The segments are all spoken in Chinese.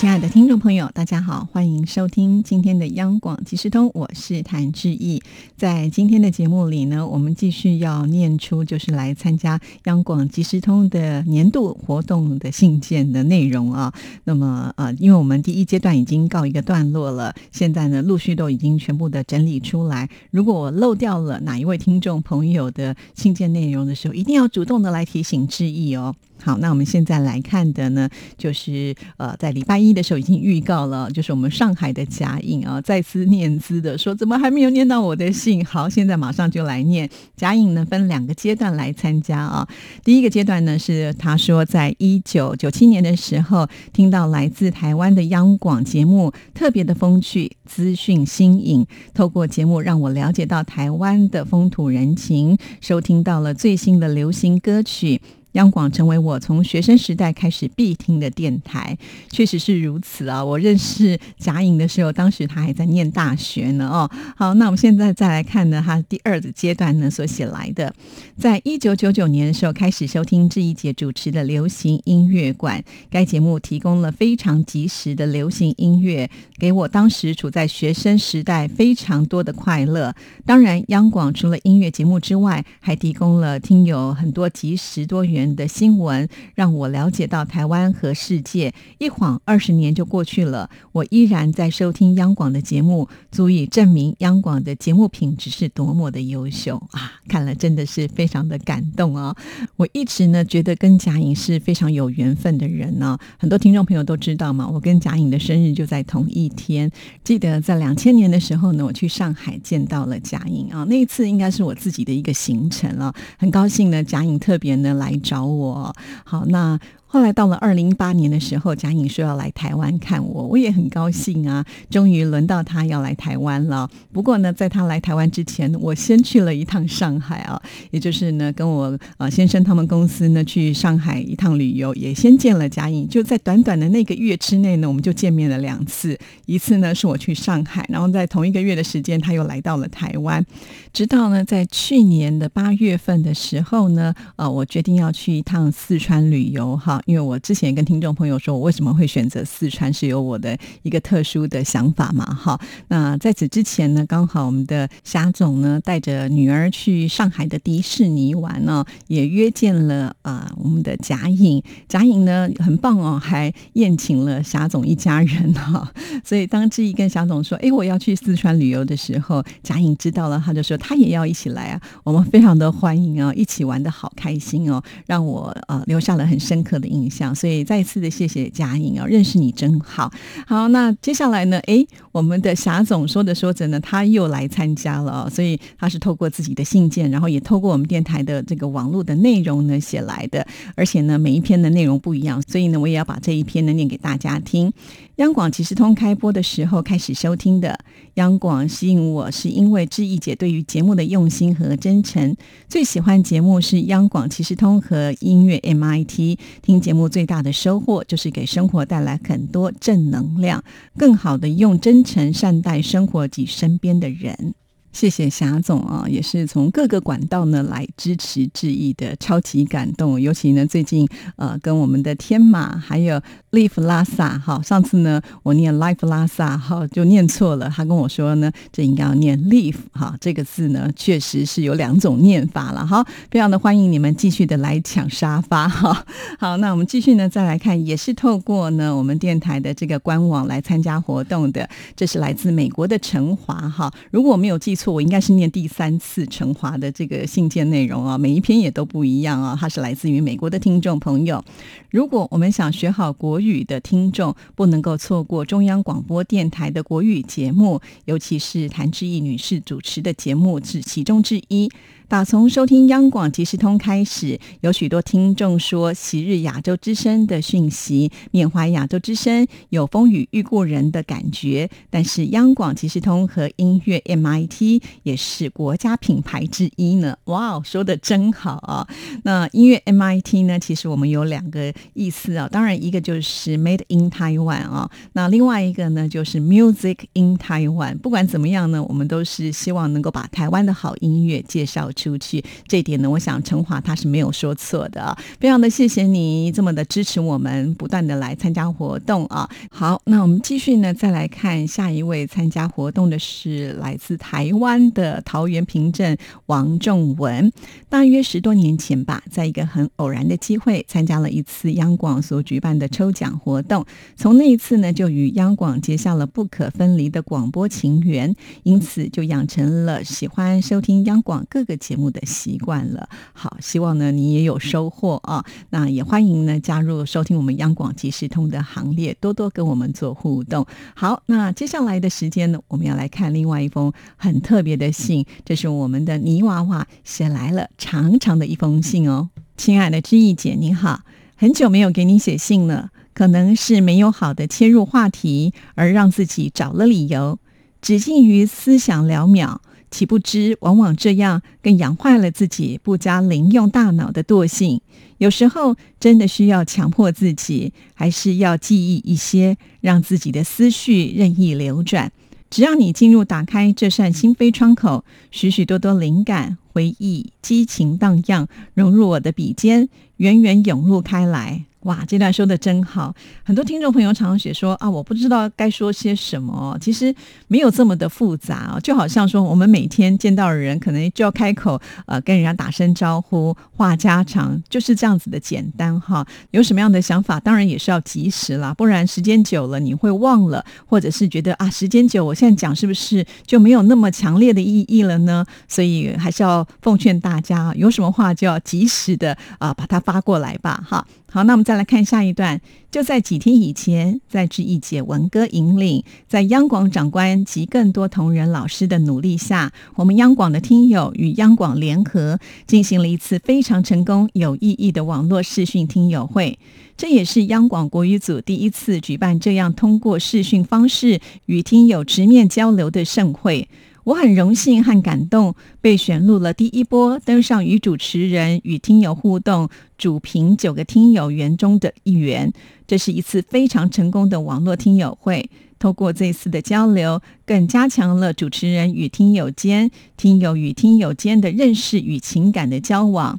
亲爱的听众朋友，大家好，欢迎收听今天的央广即时通，我是谭志毅。在今天的节目里呢，我们继续要念出就是来参加央广即时通的年度活动的信件的内容啊。那么呃，因为我们第一阶段已经告一个段落了，现在呢陆续都已经全部的整理出来。如果我漏掉了哪一位听众朋友的信件内容的时候，一定要主动的来提醒志毅哦。好，那我们现在来看的呢，就是呃，在礼拜一的时候已经预告了，就是我们上海的贾颖啊，再次念兹的说，怎么还没有念到我的信？好，现在马上就来念。贾颖呢，分两个阶段来参加啊。第一个阶段呢，是他说，在一九九七年的时候，听到来自台湾的央广节目，特别的风趣，资讯新颖，透过节目让我了解到台湾的风土人情，收听到了最新的流行歌曲。央广成为我从学生时代开始必听的电台，确实是如此啊！我认识贾颖的时候，当时他还在念大学呢。哦，好，那我们现在再来看呢，他第二个阶段呢所写来的，在一九九九年的时候开始收听志一姐主持的流行音乐馆，该节目提供了非常及时的流行音乐，给我当时处在学生时代非常多的快乐。当然，央广除了音乐节目之外，还提供了听友很多及时多元。的新闻让我了解到台湾和世界。一晃二十年就过去了，我依然在收听央广的节目，足以证明央广的节目品质是多么的优秀 啊！看了真的是非常的感动啊！我一直呢觉得跟贾颖是非常有缘分的人呢。很多听众朋友都知道嘛，我跟贾颖的生日就在同一天。记得在两千年的时候呢，我去上海见到了贾颖啊，那一次应该是我自己的一个行程了，很高兴呢，贾颖特别呢来。找我，好那。后来到了二零一八年的时候，贾颖说要来台湾看我，我也很高兴啊。终于轮到他要来台湾了。不过呢，在他来台湾之前，我先去了一趟上海啊，也就是呢，跟我呃先生他们公司呢去上海一趟旅游，也先见了贾颖。就在短短的那个月之内呢，我们就见面了两次。一次呢是我去上海，然后在同一个月的时间，他又来到了台湾。直到呢在去年的八月份的时候呢，呃，我决定要去一趟四川旅游哈。因为我之前跟听众朋友说，我为什么会选择四川，是有我的一个特殊的想法嘛？哈，那在此之前呢，刚好我们的霞总呢带着女儿去上海的迪士尼玩呢，也约见了啊我们的贾颖，贾颖呢很棒哦，还宴请了霞总一家人哈。所以当志毅跟霞总说，哎，我要去四川旅游的时候，贾颖知道了，他就说他也要一起来啊。我们非常的欢迎啊，一起玩的好开心哦，让我呃留下了很深刻的。印象，所以再次的谢谢嘉颖啊，认识你真好。好，那接下来呢？哎，我们的霞总说着说着呢，他又来参加了，所以他是透过自己的信件，然后也透过我们电台的这个网络的内容呢写来的，而且呢每一篇的内容不一样，所以呢我也要把这一篇呢念给大家听。央广即时通开播的时候开始收听的，央广吸引我是因为志毅姐对于节目的用心和真诚，最喜欢节目是央广即时通和音乐 MIT 听。节目最大的收获就是给生活带来很多正能量，更好的用真诚善待生活及身边的人。谢谢霞总啊，也是从各个管道呢来支持致意的，超级感动。尤其呢，最近呃，跟我们的天马还有 Live 拉萨哈，上次呢我念 Live 拉萨哈就念错了，他跟我说呢，这应该要念 Live 哈，这个字呢确实是有两种念法了哈。非常的欢迎你们继续的来抢沙发哈。好，那我们继续呢再来看，也是透过呢我们电台的这个官网来参加活动的，这是来自美国的陈华哈。如果我没有记。错，我应该是念第三次陈华的这个信件内容啊，每一篇也都不一样啊。它是来自于美国的听众朋友。如果我们想学好国语的听众，不能够错过中央广播电台的国语节目，尤其是谭志毅女士主持的节目是其中之一。打从收听央广即时通开始，有许多听众说昔日亚洲之声的讯息，缅怀亚洲之声有风雨遇故人的感觉。但是央广即时通和音乐 MIT 也是国家品牌之一呢。哇哦，说的真好啊！那音乐 MIT 呢？其实我们有两个意思啊，当然一个就是 Made in Taiwan 啊，那另外一个呢就是 Music in Taiwan。不管怎么样呢，我们都是希望能够把台湾的好音乐介绍出去。这点呢，我想陈华他是没有说错的。非常的谢谢你这么的支持我们，不断的来参加活动啊。好，那我们继续呢，再来看下一位参加活动的是来自台湾的桃园平镇王仲文。大约十多年前吧，在一个很偶然的机会，参加了一次央广所举办的抽奖活动。从那一次呢，就与央广结下了不可分离的广播情缘，因此就养成了喜欢收听央广各个节节目的习惯了。好，希望呢你也有收获啊。那也欢迎呢加入收听我们央广即时通的行列，多多跟我们做互动。好，那接下来的时间呢，我们要来看另外一封很特别的信，这是我们的泥娃娃写来了长长的一封信哦。亲爱的知意姐，你好，很久没有给你写信了，可能是没有好的切入话题，而让自己找了理由，只近于思想寥渺，岂不知往往这样更养坏了自己不加零用大脑的惰性。有时候真的需要强迫自己，还是要记忆一些，让自己的思绪任意流转。只要你进入打开这扇心扉窗口，许许多多灵感、回忆、激情荡漾，融入我的笔尖，源源涌入开来。哇，这段说的真好！很多听众朋友常常写说啊，我不知道该说些什么。其实没有这么的复杂，就好像说我们每天见到的人，可能就要开口呃跟人家打声招呼，话家常，就是这样子的简单哈。有什么样的想法，当然也是要及时啦，不然时间久了你会忘了，或者是觉得啊，时间久，我现在讲是不是就没有那么强烈的意义了呢？所以还是要奉劝大家，有什么话就要及时的啊把它发过来吧，哈。好，那我们再来看下一段。就在几天以前，在志毅姐文歌引领，在央广长官及更多同仁老师的努力下，我们央广的听友与央广联合进行了一次非常成功、有意义的网络视讯听友会。这也是央广国语组第一次举办这样通过视讯方式与听友直面交流的盛会。我很荣幸和感动，被选入了第一波登上与主持人与听友互动、主评九个听友员中的一员。这是一次非常成功的网络听友会。通过这次的交流，更加强了主持人与听友间、听友与听友间的认识与情感的交往。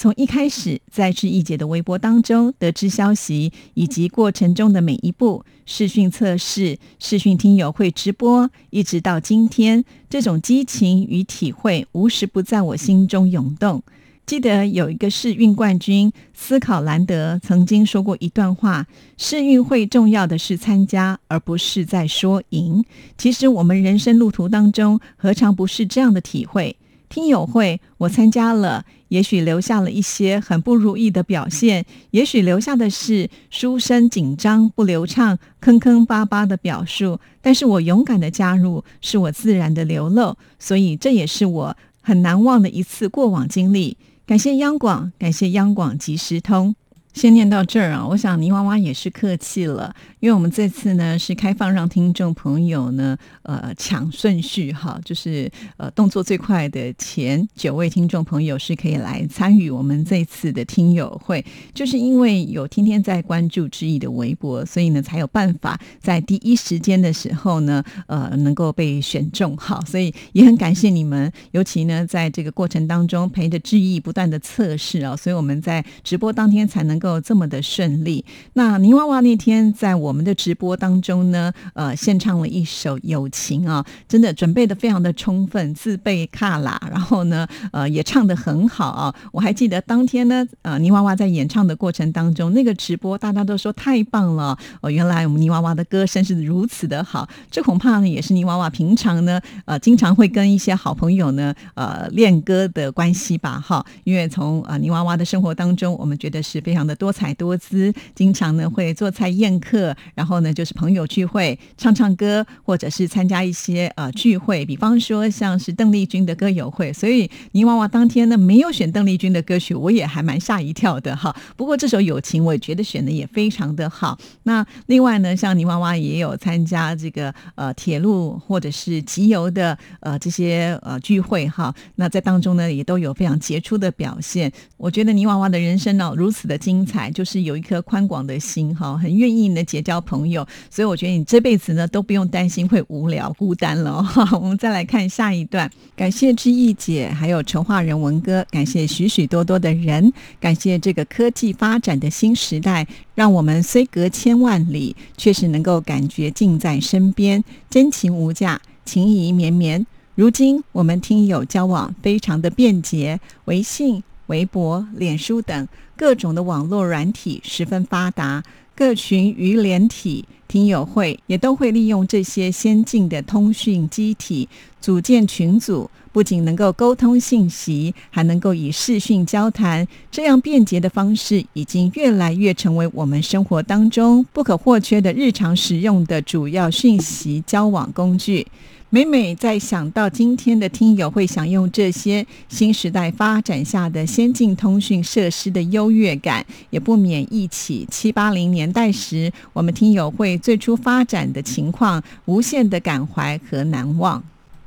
从一开始在志毅姐的微博当中得知消息，以及过程中的每一步视讯测试、视讯听友会直播，一直到今天，这种激情与体会无时不在我心中涌动。记得有一个世运冠军斯考兰德曾经说过一段话：世运会重要的是参加，而不是在说赢。其实我们人生路途当中，何尝不是这样的体会？听友会我参加了。也许留下了一些很不如意的表现，也许留下的是书生紧张不流畅、坑坑巴巴的表述。但是我勇敢的加入，是我自然的流露，所以这也是我很难忘的一次过往经历。感谢央广，感谢央广即时通。先念到这儿啊，我想泥娃娃也是客气了，因为我们这次呢是开放让听众朋友呢呃抢顺序哈，就是呃动作最快的前九位听众朋友是可以来参与我们这次的听友会，就是因为有天天在关注知意的微博，所以呢才有办法在第一时间的时候呢呃能够被选中哈，所以也很感谢你们，尤其呢在这个过程当中陪着知意不断的测试啊，所以我们在直播当天才能。够这么的顺利。那泥娃娃那天在我们的直播当中呢，呃，献唱了一首《友情》啊，真的准备的非常的充分，自备卡拉，然后呢，呃，也唱的很好啊。我还记得当天呢，呃，泥娃娃在演唱的过程当中，那个直播大家都说太棒了哦，原来我们泥娃娃的歌声是如此的好。这恐怕呢，也是泥娃娃平常呢，呃，经常会跟一些好朋友呢，呃，练歌的关系吧，哈。因为从呃泥娃娃的生活当中，我们觉得是非常的。多彩多姿，经常呢会做菜宴客，然后呢就是朋友聚会唱唱歌，或者是参加一些呃聚会，比方说像是邓丽君的歌友会。所以泥娃娃当天呢没有选邓丽君的歌曲，我也还蛮吓一跳的哈。不过这首《友情》我觉得选的也非常的好。那另外呢，像泥娃娃也有参加这个呃铁路或者是集邮的呃这些呃聚会哈。那在当中呢也都有非常杰出的表现。我觉得泥娃娃的人生呢如此的精精彩，就是有一颗宽广的心哈，很愿意呢结交朋友。所以我觉得你这辈子呢都不用担心会无聊孤单了哈。我们再来看下一段，感谢志毅姐，还有筹划人文哥，感谢许许多多的人，感谢这个科技发展的新时代，让我们虽隔千万里，确实能够感觉近在身边，真情无价，情谊绵绵。如今我们听友交往非常的便捷，微信、微博、脸书等各种的网络软体十分发达，各群鱼联体、听友会也都会利用这些先进的通讯机体组建群组，不仅能够沟通信息，还能够以视讯交谈。这样便捷的方式，已经越来越成为我们生活当中不可或缺的日常使用的主要讯息交往工具。每每在想到今天的听友会享用这些新时代发展下的先进通讯设施的优越感，也不免忆起七八零年代时我们听友会最初发展的情况，无限的感怀和难忘。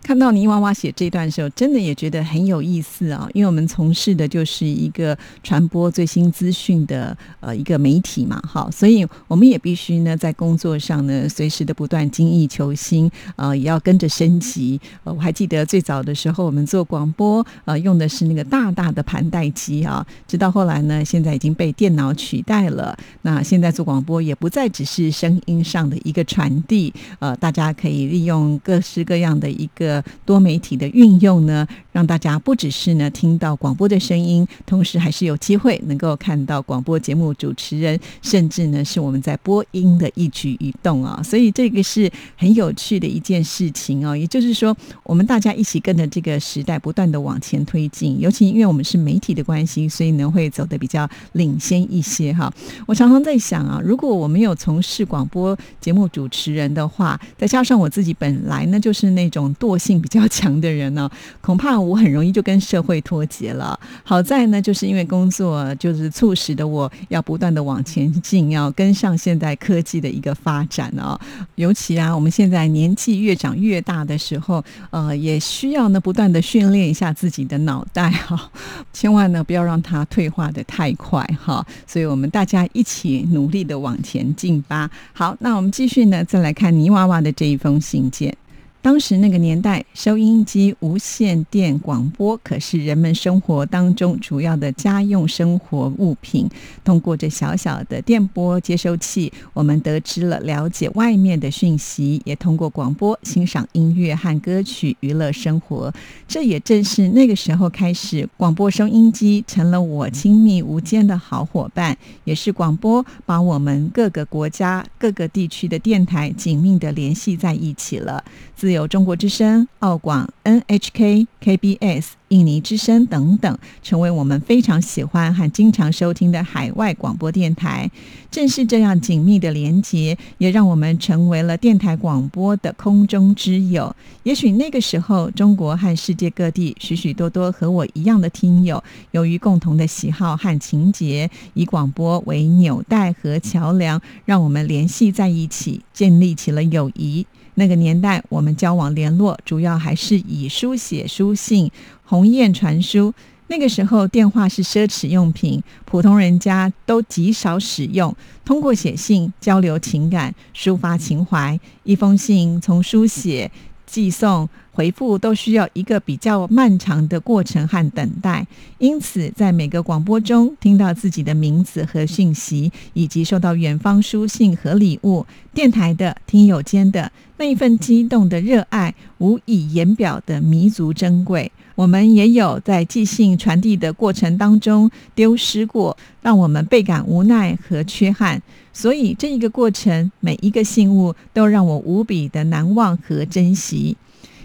看到泥娃娃写这段时候，真的也觉得很有意思啊！因为我们从事的就是一个传播最新资讯的呃一个媒体嘛，好，所以我们也必须呢在工作上呢随时的不断精益求精，呃，也要跟着升级。呃，我还记得最早的时候，我们做广播，呃，用的是那个大大的盘带机啊，直到后来呢，现在已经被电脑取代了。那现在做广播也不再只是声音上的一个传递，呃，大家可以利用各式各样的一个。多媒体的运用呢，让大家不只是呢听到广播的声音，同时还是有机会能够看到广播节目主持人，甚至呢是我们在播音的一举一动啊。所以这个是很有趣的一件事情哦。也就是说，我们大家一起跟着这个时代不断的往前推进，尤其因为我们是媒体的关系，所以呢会走得比较领先一些哈。我常常在想啊，如果我没有从事广播节目主持人的话，再加上我自己本来呢就是那种惰。性比较 强的人呢，恐怕我很容易就跟社会脱节了。好在呢，就是因为工作，就是促使的我要不断的往前进，要跟上现代科技的一个发展哦。尤其啊，我们现在年纪越长越大的时候，呃，也需要呢不断的训练一下自己的脑袋哈，千万呢不要让它退化的太快哈。所以我们大家一起努力的往前进吧。好，那我们继续呢，再来看泥娃娃的这一封信件。当时那个年代，收音机、无线电广播可是人们生活当中主要的家用生活物品。通过这小小的电波接收器，我们得知了了解外面的讯息，也通过广播欣赏音乐和歌曲，娱乐生活。这也正是那个时候开始，广播收音机成了我亲密无间的好伙伴，也是广播把我们各个国家、各个地区的电台紧密的联系在一起了。自有中国之声、澳广、NHK、KBS、印尼之声等等，成为我们非常喜欢和经常收听的海外广播电台。正是这样紧密的连接，也让我们成为了电台广播的空中之友。也许那个时候，中国和世界各地许许多多和我一样的听友，由于共同的喜好和情结，以广播为纽带和桥梁，让我们联系在一起，建立起了友谊。那个年代，我们交往联络主要还是以书写、书信、鸿雁传书。那个时候，电话是奢侈用品，普通人家都极少使用。通过写信交流情感、抒发情怀，一封信从书写、寄送。回复都需要一个比较漫长的过程和等待，因此在每个广播中听到自己的名字和讯息，以及收到远方书信和礼物，电台的听友间的那一份激动的热爱，无以言表的弥足珍贵。我们也有在寄信传递的过程当中丢失过，让我们倍感无奈和缺憾。所以这一个过程，每一个信物都让我无比的难忘和珍惜。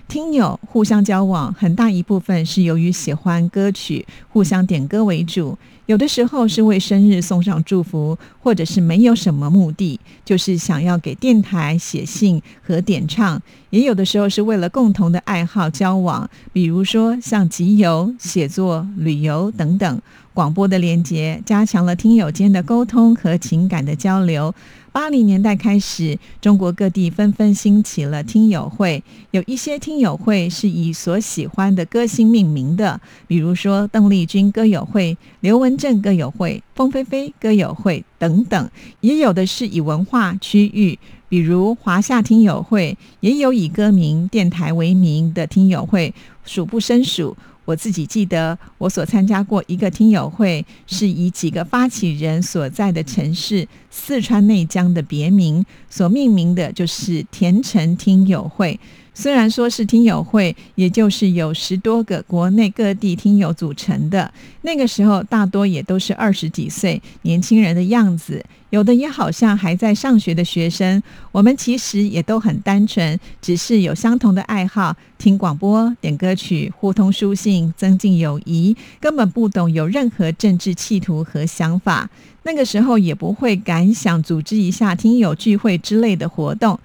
听友互相交往，很大一部分是由于喜欢歌曲，互相点歌为主。有的时候是为生日送上祝福，或者是没有什么目的，就是想要给电台写信和点唱；也有的时候是为了共同的爱好交往，比如说像集邮、写作、旅游等等。广播的连接加强了听友间的沟通和情感的交流。八零年代开始，中国各地纷纷兴起了听友会，有一些听友会是以所喜欢的歌星命名的，比如说邓丽君歌友会、刘文正歌友会、凤飞飞歌友会等等；也有的是以文化区域，比如华夏听友会，也有以歌名、电台为名的听友会，数不胜数。我自己记得，我所参加过一个听友会，是以几个发起人所在的城市四川内江的别名所命名的，就是田城听友会。虽然说是听友会，也就是有十多个国内各地听友组成的。那个时候，大多也都是二十几岁年轻人的样子，有的也好像还在上学的学生。我们其实也都很单纯，只是有相同的爱好，听广播、点歌曲、互通书信、增进友谊，根本不懂有任何政治企图和想法。那个时候也不会敢想组织一下听友聚会之类的活动。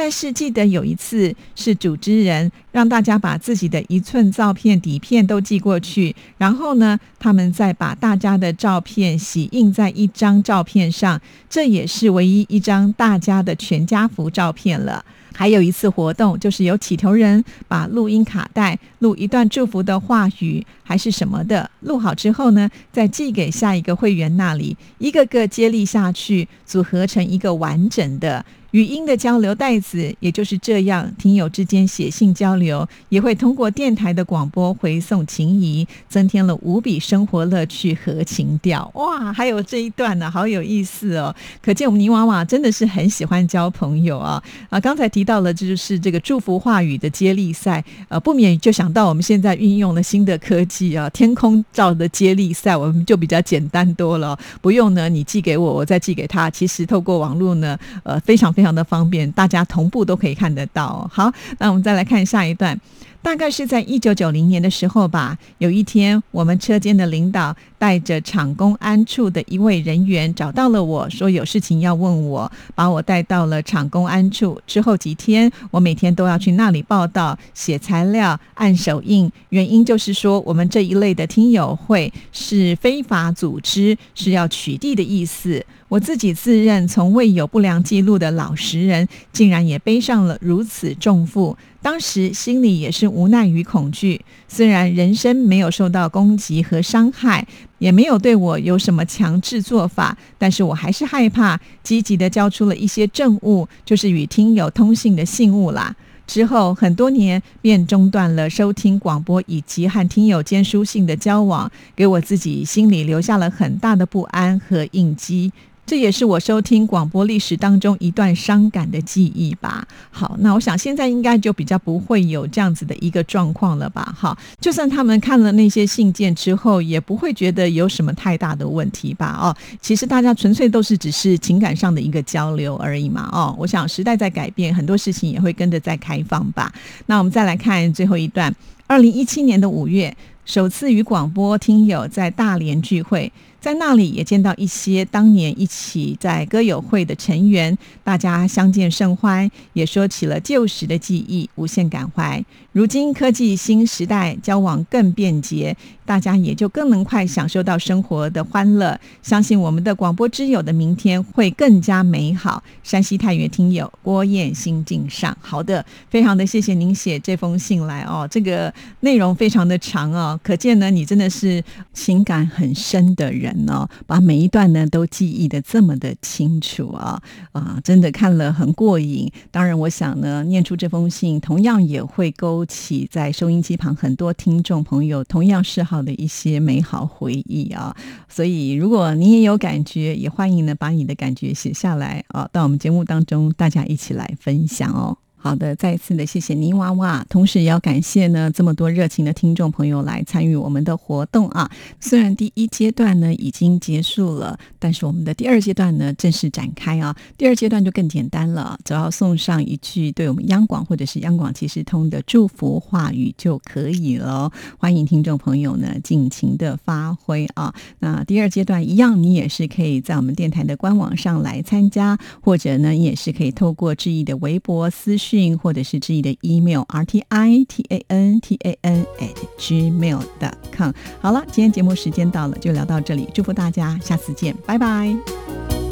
但是记得有一次，是组织人让大家把自己的一寸照片底片都寄过去，然后呢，他们再把大家的照片洗印在一张照片上，这也是唯一一张大家的全家福照片了。还有一次活动，就是有起头人把录音卡带录一段祝福的话语，还是什么的，录好之后呢，再寄给下一个会员那里，一个个接力下去，组合成一个完整的。语音的交流袋子也就是这样，听友之间写信交流，也会通过电台的广播回送情谊，增添了无比生活乐趣和情调。哇，还有这一段呢，好有意思哦！可见我们泥娃娃真的是很喜欢交朋友啊！啊，刚才提到了，这就是这个祝福话语的接力赛，呃，不免就想到我们现在运用了新的科技啊，天空照的接力赛，我们就比较简单多了，不用呢你寄给我，我再寄给他，其实透过网络呢，呃，非常。非常的方便，大家同步都可以看得到。好，那我们再来看下一段。大概是在一九九零年的时候吧。有一天，我们车间的领导带着厂公安处的一位人员找到了我，说有事情要问我，把我带到了厂公安处。之后几天，我每天都要去那里报道、写材料、按手印。原因就是说，我们这一类的听友会是非法组织，是要取缔的意思。我自己自认从未有不良记录的老实人，竟然也背上了如此重负。当时心里也是无奈与恐惧，虽然人身没有受到攻击和伤害，也没有对我有什么强制做法，但是我还是害怕，积极的交出了一些证物，就是与听友通信的信物啦。之后很多年便中断了收听广播以及和听友间书信的交往，给我自己心里留下了很大的不安和应激。这也是我收听广播历史当中一段伤感的记忆吧。好，那我想现在应该就比较不会有这样子的一个状况了吧。好，就算他们看了那些信件之后，也不会觉得有什么太大的问题吧。哦，其实大家纯粹都是只是情感上的一个交流而已嘛。哦，我想时代在改变，很多事情也会跟着在开放吧。那我们再来看最后一段，二零一七年的五月，首次与广播听友在大连聚会。在那里也见到一些当年一起在歌友会的成员，大家相见甚欢，也说起了旧时的记忆，无限感怀。如今科技新时代，交往更便捷，大家也就更能快享受到生活的欢乐。相信我们的广播之友的明天会更加美好。山西太原听友郭燕心敬上，好的，非常的谢谢您写这封信来哦，这个内容非常的长哦，可见呢你真的是情感很深的人。呢，把每一段呢都记忆的这么的清楚啊啊，真的看了很过瘾。当然，我想呢，念出这封信，同样也会勾起在收音机旁很多听众朋友同样嗜好的一些美好回忆啊。所以，如果你也有感觉，也欢迎呢把你的感觉写下来啊，到我们节目当中大家一起来分享哦。好的，再一次的谢谢泥娃娃，同时也要感谢呢这么多热情的听众朋友来参与我们的活动啊。虽然第一阶段呢已经结束了，但是我们的第二阶段呢正式展开啊。第二阶段就更简单了，只要送上一句对我们央广或者是央广即时通的祝福话语就可以了。欢迎听众朋友呢尽情的发挥啊。那第二阶段一样，你也是可以在我们电台的官网上来参加，或者呢你也是可以透过志毅的微博私。讯或者是志毅的 email，r t i t a n t a n at gmail.com。好了，今天节目时间到了，就聊到这里，祝福大家，下次见，拜拜。